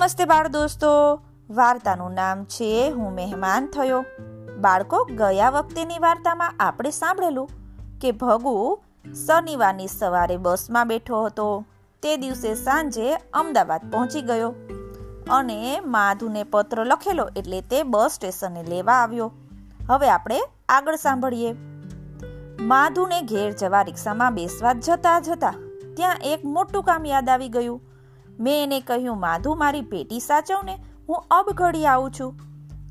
નમસ્તે બાળ દોસ્તો. વાર્તાનું નામ છે હું મહેમાન થયો. બાળકો, ગયા વખતેની વાર્તામાં આપણે સાંભળેલું કે ભગુ શનિવારની સવારે બસમાં બેઠો હતો. તે દિવસે સાંજે અમદાવાદ પહોંચી ગયો અને માધુને પત્ર લખેલો એટલે તે બસ સ્ટેશને લેવા આવ્યો. હવે આપણે આગળ સાંભળીએ. માધુને ઘેર જવા રિક્ષામાં બેસવા જતા જતા ત્યાં એક મોટું કામ યાદ આવી ગયું. મેં એને કહ્યું, માધુ, મારી પેટી સાચવને હું અબ ઘડી આવું છું.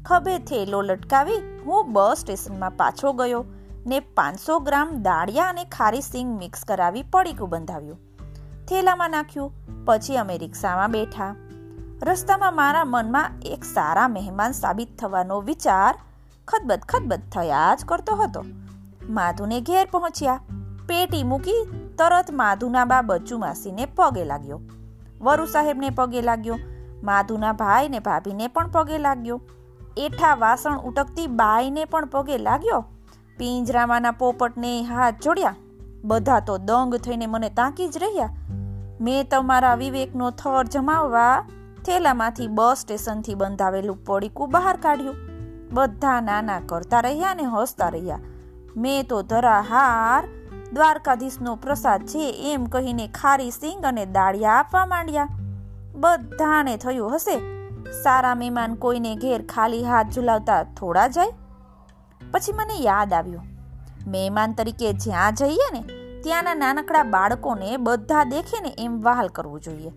ખભે થેલો લટકાવી હું બસ સ્ટેશનમાં પાછો ગયો ને પાંચસો ગ્રામ દાળિયા અને ખારી સિંગ મિક્સ કરાવી પડીકું બંધાવ્યું. થેલામાં નાખ્યું, પછી અમે રિક્ષામાં બેઠા. રસ્તામાં મારા મનમાં એક સારા મહેમાન સાબિત થવાનો વિચાર ખદબદ ખદબદ થયા જ કરતો હતો. માધુને ઘેર પહોંચ્યા. પેટી મૂકી તરત માધુના બા બચ્ચુ માસીને પગે લાગ્યો. વરુ સાહેબને પગે લાગ્યો. માધુના ભાઈ ને ભાભીને પણ પગે લાગ્યો. એઠા વાસણ ઉટકતી બાઈને પણ પગે લાગ્યો. પિંજરામાંના પોપટને હાથ જોડ્યા. બધા તો દંગ થઈને મને તાંકી જ રહ્યા. મેં તમારા વિવેકનો થર જમાવવા થેલામાંથી બસ સ્ટેશનથી બંધાવેલું પડીકું બહાર કાઢ્યું. બધા નાના કરતા રહ્યા ને હસતા રહ્યા. મેં તો ધરા હાર દ્વારકાધીશનો પ્રસાદ છે એમ કહીને ખારી સિંગ અને દાળિયા આપવા માંડ્યા. બધાને થયું હશે. સારા મહેમાન કોઈને ઘેર ખાલી હાથ ઝુલાવતા થોડા જાય. પછી મને યાદ આવ્યું. મહેમાન તરીકે જ્યાં જઈએ ને, ત્યાંના નાનકડા બાળકોને બધા દેખે ને એમ વહાલ કરવું જોઈએ.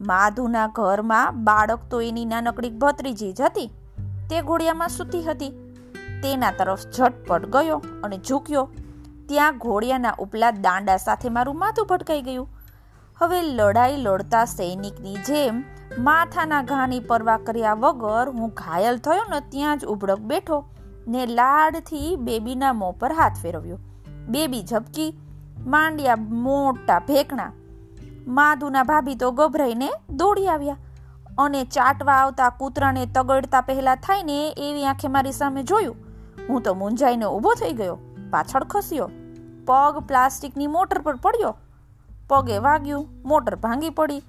માધુના ઘરમાં બાળક તો એની નાનકડી ભત્રીજી જ હતી. તે ઘોડિયામાં સૂતી હતી. તેના તરફ ઝટપટ ગયો અને ઝૂક્યો. ત્યાં ઘોડિયાના ઉપલા દાંડા સાથે મારું માથું ભટકાઈ ગયું. હવે લડાઈ લડતા સૈનિકની જેમ માથાના ઘાની પરવા કર્યા વગર હું ઘાયલ થયો ને ત્યાં જ ઉભડક બેઠો ને લાડથી બેબીના મોં પર હાથ ફેરવ્યો. બેબી ઝબકી, માંડ્યા મોટા ભેકણા, માધુના ભાભી તો ગભરાઈને દોડી આવ્યા અને ચાટવા આવતા કૂતરાને તગડતા પહેલા થાય ને એવી આંખે મારી સામે જોયું. હું તો મૂંઝાઈને ઊભો થઈ ગયો. પાછળ ખસ્યો. પગ પ્લાસ્ટિકની મોટર પર પડ્યો. પગે વાગ્યું, મોટર ભાંગી પડી.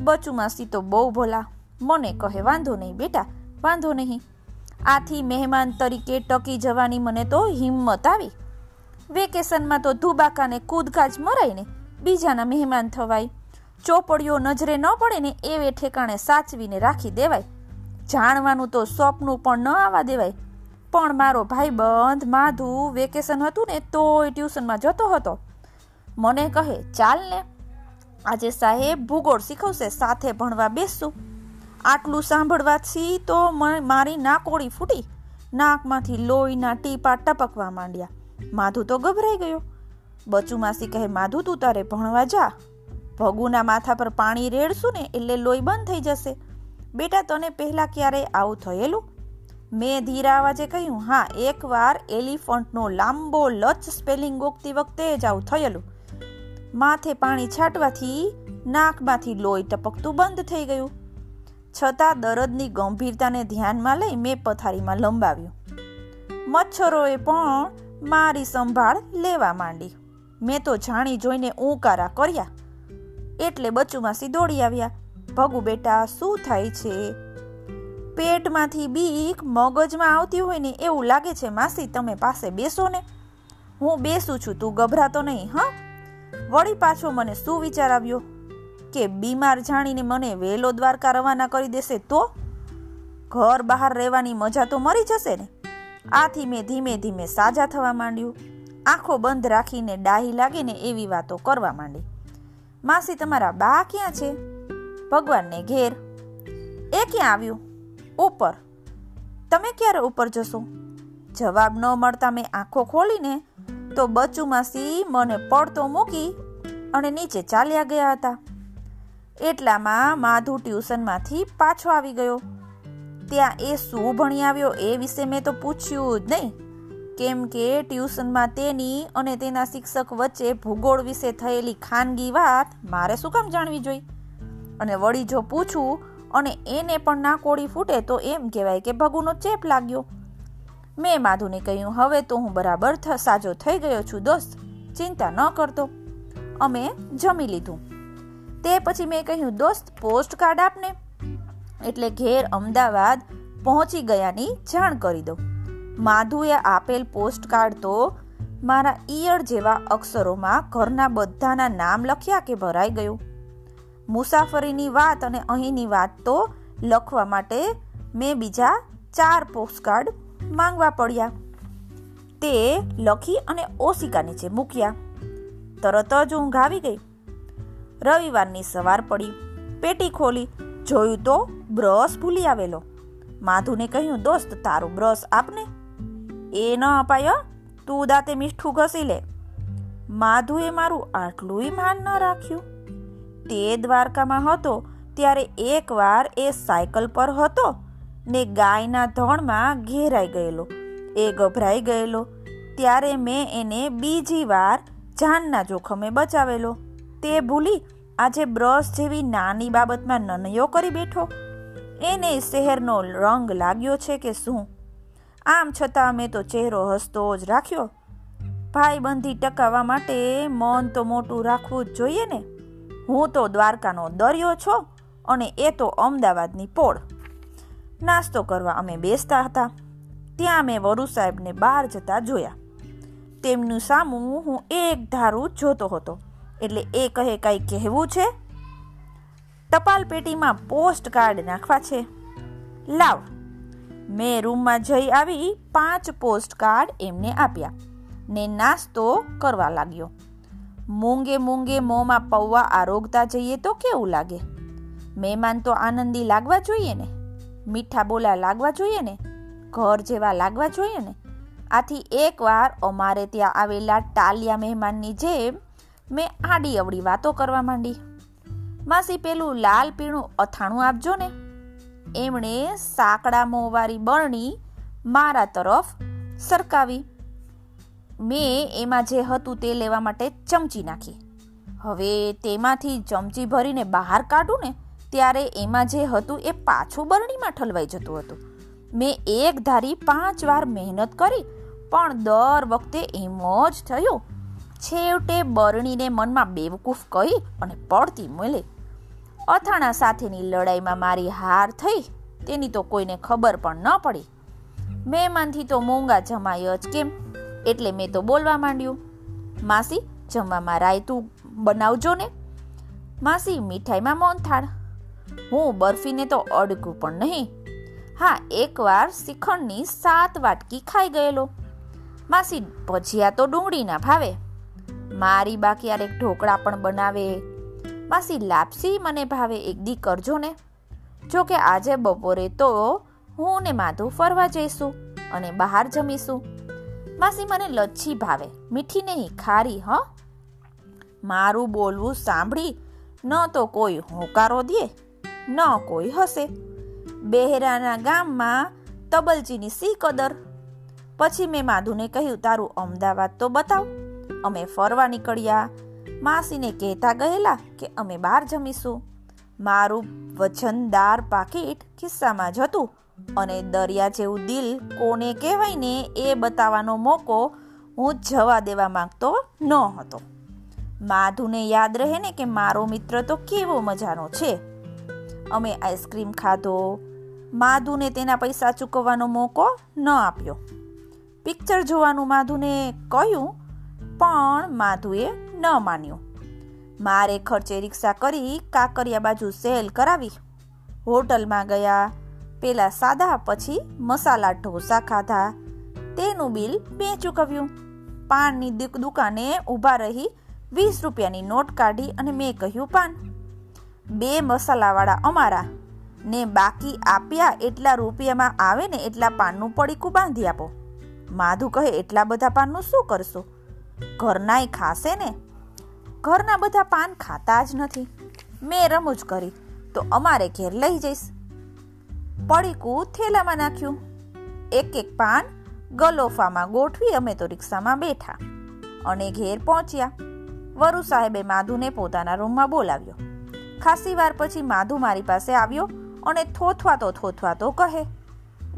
બચુ માસી તો બહુ ભોલા. મને કહે, વાંધો નહીં બેટા, વાંધો નહીં. આથી મહેમાન તરીકે ટકી જવાની મને તો હિંમત આવી. વેકેશનમાં તો ધુબાકાને કૂદકાજ મરાઈને બીજાના મહેમાન થવાય. ચોપડીઓ નજરે ન પડે ને એવે ઠેકાણે સાચવીને રાખી દેવાય. જાણવાનું તો સ્વપ્નું પણ ન આવવા દેવાય. પણ મારો ભાઈ બંધ, માધુ, વેકેશન હતું ને તોય ટ્યુશનમાં જતો હતો. મને કહે, ચાલ ને, આજે સાહેબ ભૂગોળ શીખવશે, સાથે ભણવા બેસશું આટલું સાંભળવાથી તો મારી નાકોળી ફૂટી, નાકમાંથી લોહીના ટીપા ટપકવા માંડ્યા. માધુ તો ગભરાઈ ગયો. બચુ માસી કહે, માધુ, તું તારે ભણવા જા. ભગુના માથા પર પાણી રેડશું ને એટલે લોહી બંધ થઈ જશે. બેટા, તને પહેલા ક્યારે આવું થયેલું? મેં ધીરા અવાજે કહ્યું, હા, એકવાર એલિફન્ટનો લાંબો લચ સ્પેલિંગ ગોખતી વખતે જ આવું થયેલું. માથે પાણી છાંટવાથી નાકમાંથી લોહી ટપકતું બંધ થઈ ગયું. છતાં દરદની ગંભીરતાને ધ્યાનમાં લઈ મેં પથારીમાં લંબાવ્યું. મચ્છરોએ પણ મારી સંભાળ લેવા માંડી. મેં તો જાણી જોઈને ઊંકારા કર્યા. એટલે બચ્ચુમાં દોડી આવ્યા. ભગુ બેટા, શું થાય છે? પેટમાંથી બીક મગજમાં આવતી હોય ને એવું લાગે છે, માસી, તમે પાસે બેસો ને. હું બેસું છું, તું ગભરાતો નહીં, હા? વળી પાછો મને શું વિચાર આવ્યો? કે બીમાર જાણીને મને વેલો દ્વારકા રવાના કરી દેશે તો? ઘર બહાર રહેવાની મજા તો મરી જશે ને. આથી મેં ધીમે ધીમે સાજા થવા માંડ્યું. આંખો બંધ રાખીને ડાહી લાગે ને એવી વાતો કરવા માંડી. માસી, તમારા બા ક્યાં છે? ભગવાનને ઘેર. એ ક્યાં આવ્યું? ઉપર. તમે ક્યારે ઉપર જશો? જવાબ ન મળતા મેં આંખો ખોલીને તો બચુમાં માસી મને પડતો મૂકી અને નીચે ચાલ્યા ગયા હતા. એટલામાં માધુ ટ્યુશનમાંથી પાછો આવી ગયો. ત્યાં એ શું ભણી આવ્યો એ વિશે મેં તો પૂછ્યું જ નહીં. કેમ કે ટ્યુશનમાં તેની અને તેના શિક્ષક વચ્ચે ભૂગોળ વિશે થયેલી ખાનગી વાત મારે શું કામ જાણવી જોઈ? અને વળી જો પૂછું અને એને પણ ના કોળી ફૂટે તો એમ કહેવાય કે ભગુનો ચેપ લાગ્યો. મેં માધુને કહ્યું, હવે તો હું બરાબર સાજો થઈ ગયો છું, દોસ્ત. ચિંતા ન કરતો. અમે જમી લીધું. તે પછી મેં કહ્યું, દોસ્ત, પોસ્ટ કાર્ડ આપને. એટલે ઘેર અમદાવાદ પહોંચી ગયાની જાણ કરી દો. માધુએ આપેલ પોસ્ટકાર્ડ તો મારા ઈયળ જેવા અક્ષરોમાં ઘરના બધાના નામ લખ્યા કે ભરાઈ ગયું. મુસાફરીની વાત અને અહીંની વાત તો લખવા માટે મેં બીજા ચાર પોસ્ટકાર્ડ માંગવા પડ્યા. તે લખી અને ઓશિકા નીચે મૂક્યા. તરત જ ઊંઘ આવી ગઈ. રવિવારની સવાર પડી. પેટી ખોલી. જોયું તો બ્રશ ભૂલી આવેલો. માધુને કહ્યું, દોસ્ત, તારું બ્રશ આપને. એ ન અપાયો. તું દાંતે મીઠું ઘસી લે. માધુએ મારું આટલું માન ન રાખ્યું. તે દ્વારકામાં હતો, ત્યારે એકવાર એ સાયકલ પર હતો ને ગાયના ધણમાં ઘેરાઈ ગયેલો. એ ગભરાઈ ગયેલો. ત્યારે મેં એને બીજી વાર જાનના જોખમે બચાવેલો. તે ભૂલી આજે બ્રશ જેવી નાની બાબતમાં નનયો કરી બેઠો. એને શહેરનો રંગ લાગ્યો છે કે શું? આમ છતાં મેં તો ચહેરો હસતો જ રાખ્યો. ભાઈબંધી ટકાવવા માટે મન તો મોટું રાખવું જ જોઈએ ને. હું તો દ્વારકાનો દરિયો છો અને એ તો અમદાવાદની પોળ. નાસ્તો કરવા અમે બેસતા હતા. ત્યાં મેં વરુ સાહેબને બહાર જતા જોયા. તેમનું સામું હું એક ધારું જોતો હતો. એટલે એ કહે, કંઈ કહેવું છે? ટપાલ પેટીમાં પોસ્ટ કાર્ડ નાખવા છે. લાવ. મેં રૂમમાં જઈ આવી પાંચ પોસ્ટ કાર્ડ એમને આપ્યા ને નાસ્તો કરવા લાગ્યો. મૂંગે મૂંગે મોંમાં પૌવા આરોગતા જઈએ તો કેવું લાગે? મહેમાન તો આનંદી લાગવા જોઈએ ને? મીઠા બોલા લાગવા જોઈએ ને? ઘર જેવા લાગવા જોઈએ ને? આથી એકવાર અમારે ત્યાં આવેલા ટાલિયા મહેમાનની જેમ મેં આડી અવડી વાતો કરવા માંડી. માસી, પેલું લાલ પીણું અથાણું આપજો ને. એમણે સાંકડા મોંવારી બરણી મારા તરફ સરકાવી. મેં એમાં જે હતું તે લેવા માટે ચમચી નાખી. હવે તેમાંથી ચમચી ભરીને બહાર કાઢું ને, ત્યારે એમાં જે હતું એ પાછું બરણીમાં ઠલવાઈ જતું હતું. મેં એક ધારી પાંચ વાર મહેનત કરી, પણ દર વખતે એમ જ થયું. છેવટે બરણીને મનમાં બેવકૂફ કહી અને પડતી મળે અથાણા સાથેની લડાઈમાં મારી હાર થઈ, તેની તો કોઈને ખબર પણ ન પડી. મહેમાનથી તો મોંઘા જમાય જ કેમ? એટલે મેં તો બોલવા માંડ્યું. માસી, જમવામાં રાયતું બનાવજો ને. માસી, મીઠાઈમાં મોનથાળ હું બરફીને તો અડકું પણ નહીં. હા, એકવાર શ્રીખંડની સાત વાટકી ખાઈ ગયેલો. માસી ભજીયા તો ડુંગળીના ભાવે. મારી બાકી યાર એક ઢોકળા પણ બનાવે. માસી, લાપસી મને ભાવે, એક દી કરજો ને. જો કે આજે બપોરે તો હું ને માધુ ફરવા જઈશું અને બહાર જમીશું. માસી મને લચ્છી ભાવે. મીઠી નહીં, ખારી, હ? મારું બોલવું સાંભળી ન તો કોઈ હોકારો દે, ન કોઈ હશે બેહરાના ગામમાં તબલચીની સી કદર. પછી મેં માધુને કહ્યું, તારું અમદાવાદ તો બતાવ. અમે ફરવા નીકળ્યા. માસીને કહેતા ગયેલા કે અમે બહાર જમીશું. મારું વજનદાર પાકીટ ખિસ્સામાં જ હતું. અને દરિયા જેવું દિલ કોને કહેવાય ને એ બતાવવાનો મોકો હું જવા દેવા માંગતો ન હતો. માધુને યાદ રહે ને કે મારો મિત્ર તો કેવો મજાનો છે. અમે આઈસ્ક્રીમ ખાધો. માધુને તેના પૈસા ચૂકવવાનો મોકો ન આપ્યો. પિક્ચર જોવાનું માધુને કહ્યું, પણ માધુએ ન માન્યું. મારે ખર્ચે રિક્ષા કરી કાકરિયા બાજુ સેલ કરાવી. હોટલમાં ગયા. પેલા સાદા પછી મસાલા ઢોસા ખાધા. તેનું બિલ મેં ચૂકવ્યું. પાનની દુકાને ઊભા રહી વીસ રૂપિયાની નોટ કાઢી અને મેં કહ્યું, પાન. બે મસાલાવાળા અમારા ને બાકી આપ્યા એટલા રૂપિયામાં આવે ને એટલા પાનનું પડીકું બાંધી આપો. માધુ કહે, એટલા બધા પાનનું શું કરશો? ઘરનાય ખાશે ને? ઘરના બધા પાન ખાતા જ નથી. મેં રમૂજ કરી, તો અમારે ઘેર લઈ જઈશ. પડીકું થેલામાં નાખ્યું. એક એક પાન ગલોફામાં ગોઠવી અમે તો રિક્ષામાં બેઠા અને ઘેર પહોંચ્યા. વરુ સાહેબે માધુને પોતાના રૂમમાં બોલાવ્યો. ખાસી વાર પછી માધુ મારી પાસે આવ્યો અને થોથવાતો થોથવાતો કહે,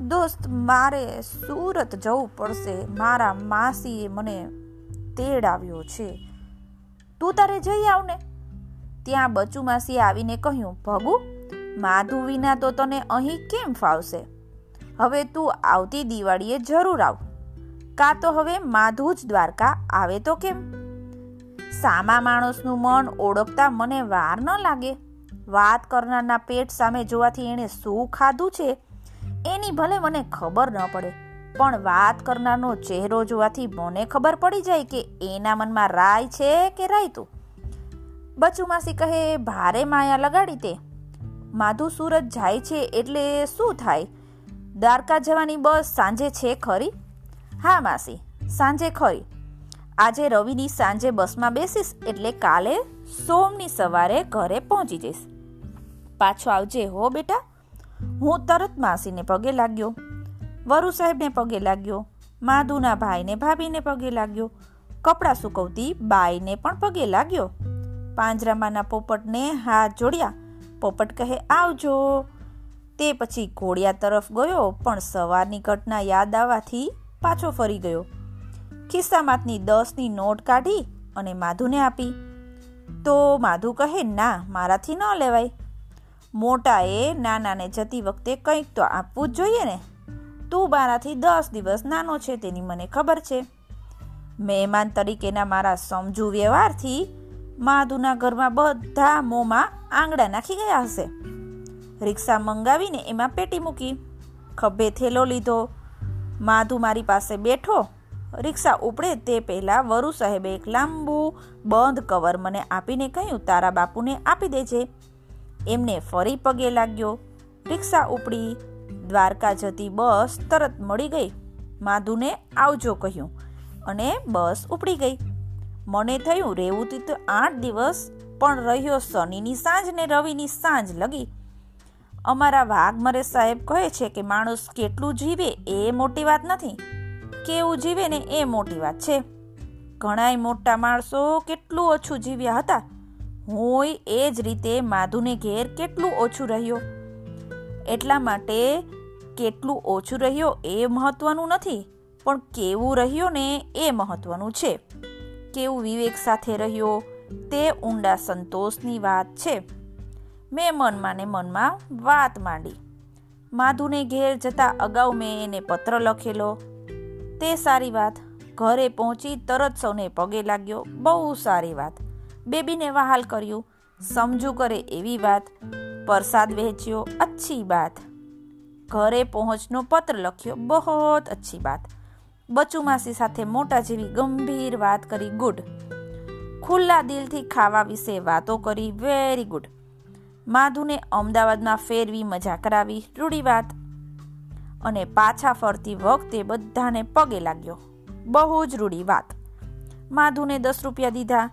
દોસ્ત, મારે સુરત જવું પડશે. મારા માસીએ મને તેડાવ્યો છે. તું તારે જઈ આવને. ત્યાં બચુ માસીએ આવીને કહ્યું, ભગુ માધુ વિના તો તને અહીં કેમ ફાવશે? હવે તું આવતી દિવાળીએ જરૂર આવ. કાં તો હવે માધુ જ દ્વારકા આવે તો કેમ? સામા માણસનું મન ઓળખતા મને વાર ન લાગે. વાત કરનારના પેટ સામે જોવાથી એણે શું ખાધું છે? એની ભલે મને ખબર ન પડે, પણ વાત કરનારનો ચહેરો જોવાથી મને ખબર પડી જાય કે એના મનમાં રાય છે કે રાયતું બચુમાસી કહે, ભારે માયા લગાડી તે માધુ સુરત જાય છે એટલે શું થાય? દ્વારકા જવાની બસ સાંજે છે ખરી? હા માસી, સાંજે ખરી. આજે રવિની સાંજે બસમાં બેસીશ એટલે કાલે સોમની સવારે ઘરે પહોંચી જઈશ. પાછો આવજે હો બેટા. હું તરત માસીને પગે લાગ્યો. વરુ સાહેબને પગે લાગ્યો. માધુના ભાઈને ભાભીને પગે લાગ્યો. કપડાં સુકવતી બાઈને પણ પગે લાગ્યો. પાંજરામાંના પોપટને હાથ જોડ્યા. પોપટ કહે, આવજો. તે પછી ઘોડિયા તરફ ગયો, પણ સવારની ઘટના યાદ આવવાથી પાછો ફરી ગયો. ખિસ્સામાંથી દસની નોટ કાઢી અને માધુને આપી. તો માધુ કહે, ના, મારાથી ન લેવાય. મોટાએ નાનાને જતી વખતે કંઈક તો આપવું જ જોઈએ ને. તું મારાથી દસ દિવસ નાનો છે, તેની મને ખબર છે. મહેમાન તરીકેના મારા સમજુ વ્યવહારથી માધુના ઘરમાં બધા મોંમાં આંગળા નાખી ગયા હશે. રિક્ષા મંગાવીને એમાં પેટી મૂકી, ખભે થેલો લીધો. માધુ મારી પાસે બેઠો. રિક્ષા ઉપડે તે પહેલાં વરુ સાહેબે એક લાંબુ બંધ કવર મને આપીને કહ્યું, તારા બાપુને આપી દેજે. એમને ફરી પગે લાગ્યો. રિક્ષા ઉપડી, દ્વારકા જતી બસ તરત મળી ગઈ. માધુને આવજો કહ્યું અને બસ ઉપડી ગઈ. મને થયું રહેવું તો આઠ દિવસ, પણ રહ્યો શનિની સાંજ ને રવિની સાંજ લગી. અમારા વાઘમરે સાહેબ કહે છે કે માણસ કેટલું જીવે એ મોટી વાત નથી. કેવું જીવે ને એ મોટી વાત છે. ઘણાય મોટા માણસો કેટલું ઓછું જીવ્યા હતા. હું એ જ રીતે માધુને ઘેર કેટલું ઓછું રહ્યો. એટલા માટે કેટલું ઓછું રહ્યો એ મહત્વનું નથી, પણ કેવું રહ્યો ને એ મહત્વનું છે. કેવું વિવેક સાથે રહ્યો તે ઊંડા સંતોષની વાત છે. મેં મનમાં ને મનમાં વાત માંડી. માધુને ઘેર જતા અગાઉ મેં એને પત્ર લખેલો. તે સારી વાત. ઘરે પહોંચી તરત સૌને પગે લાગ્યો. બહુ સારી વાત. બેબીને વહાલ કર્યું. સમજુ કરે એવી વાત. પ્રસાદ વહેંચ્યો. અચ્છી વાત. ઘરે પહોંચનો પત્ર લખ્યો. બહોત અચ્છી બાત બચુ માસી સાથે મોટા જેવી ગંભીર વાત કરી ગુડ. ખુલ્લા દિલથી ખાવા વિશે વાતો કરી વેરી ગુડ માધુને અમદાવાદમાં ફેરવી મજા કરાવી રૂડી વાત. અને પાછા ફરતી વખતે બધાને પગે લાગ્યો. બહુ જ રૂડી વાત. માધુને દસ રૂપિયા દીધા.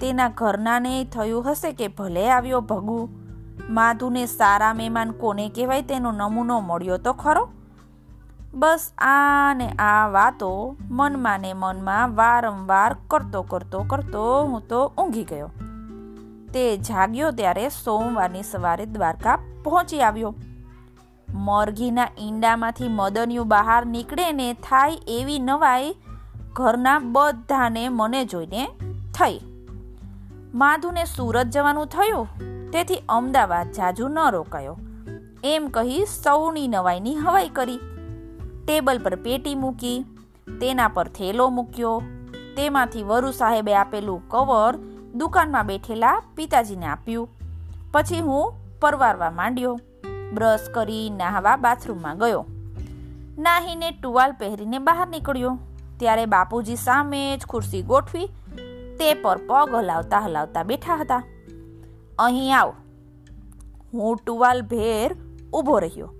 તેના ઘરનાને થયું હશે કે ભલે આવ્યો ભગુ? માધુને સારા મહેમાન કોને કહેવાય તેનો નમૂનો મળ્યો તો ખરો? બસ આ ને આ વાતો મનમાં ને મનમાં વારંવાર કરતો કરતો કરતો હું તો ઊંઘી ગયો. તે જાગ્યો ત્યારે સોમવારની સવારે દ્વારકા પહોંચી આવ્યો. મરઘીના ઈંડામાંથી મદનિયું બહાર નીકળે ને થાય એવી નવાઈ ઘરના બધાને મને જોઈને થઈ. માધુને સુરત જવાનું થયું, તેથી અમદાવાદ જાજુ ન રોકાયો. એમ કહી સૌની નવાઈની હવાઈ કરી. ટેબલ પર પેટી મૂકી, તેના પર થેલો મૂક્યો. તેમાંથી વરુ સાહેબે આપેલું કવર દુકાનમાં બેઠેલા પિતાજીને આપ્યું. પછી હું પરવારવા માંડ્યો. બ્રશ કરી નાહવા બાથરૂમમાં ગયો. નાહીને ટુવાલ પહેરીને બહાર નીકળ્યો. ત્યારે બાપુજી સામે જ ખુરશી ગોઠવી તે પર પગ હલાવતા હલાવતા બેઠા હતા. અહીં આવ. હું ટુવાલ ભેર ઊભો રહ્યો.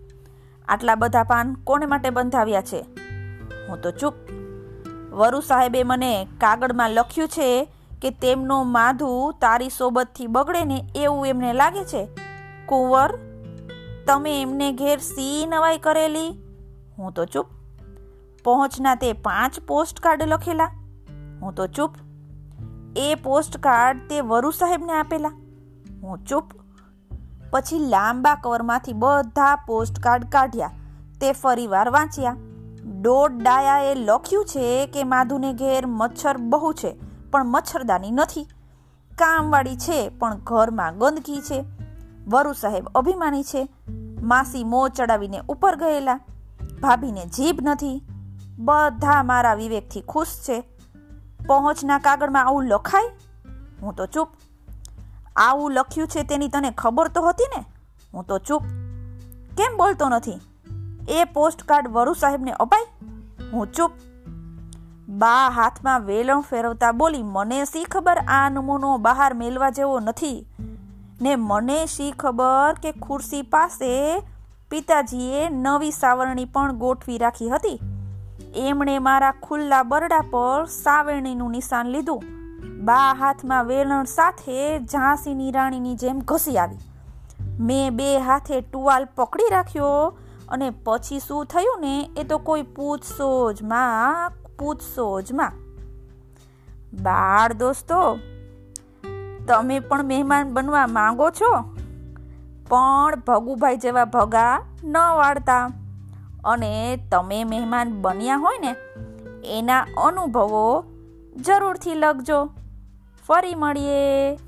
આટલા બધા પાન કોને માટે બંધાવ્યા છે? હું તો ચૂપ. વરુ સાહેબે મને કાગળમાં લખ્યું છે કે તેમનો માધુ તારી સોબતથી બગડે ને એવું એમને લાગે છે. કુંવર, તમે એમને ઘેર સી નવાઈ કરેલી? હું તો ચૂપ. પહોંચના તે પાંચ પોસ્ટકાર્ડ લખેલા? હું તો ચૂપ. એ પોસ્ટકાર્ડ તે વરુ સાહેબને આપેલા? હું ચૂપ. પછી લાંબા કવરમાંથી બધા પોસ્ટ કાર્ડ કાઢ્યા. તે ફરીવાર વાંચ્યા. ડોટ ડાયાએ લખ્યું છે કે માધુને ઘેર મચ્છર બહુ છે, પણ મચ્છરદાની નથી. કામવાળી છે, પણ ઘરમાં ગંદકી છે. વરુ સાહેબ અભિમાની છે. માસી મો ચડાવીને ઉપર ગયેલા. ભાભીને જીભ નથી. બધા મારા વિવેકથી ખુશ છે. પહોંચના કાગળમાં આવું લખાય? હું તો ચૂપ. આવું લખ્યું છે તેની તને ખબર તો હતી ને? હું તો ચૂપ. કેમ બોલતો નથી? એ પોસ્ટકાર્ડ વરુ સાહેબને અપાય? હું ચૂપ. બા હાથમાં વેલણ ફેરવતા બોલી, મને શી ખબર આ નમૂનો બહાર મેલવા જેવો નથી? ને મને શી ખબર કે ખુરશી પાસે પિતાજીએ નવી સાવરણી પણ ગોઠવી રાખી હતી? એમણે મારા ખુલ્લા બરડા પર સાવરણીનું નિશાન લીધું. બા હાથમાં વેલણ સાથે ઝાંસીની રાણીની જેમ ઘસી આવી. મેં બે હાથે ટુવાલ પકડી રાખ્યો અને પછી શું થયું ને, એ તો કોઈ પૂછશો જ માં, પૂછશો જ માં. બાળ દોસ્તો, તમે પણ મહેમાન બનવા માંગો છો? પણ ભગુભાઈ જેવા ભગા ન વાળતા. અને તમે મહેમાન બન્યા હોય ને, એના અનુભવો જરૂરથી લખજો. ફરી મળીએ.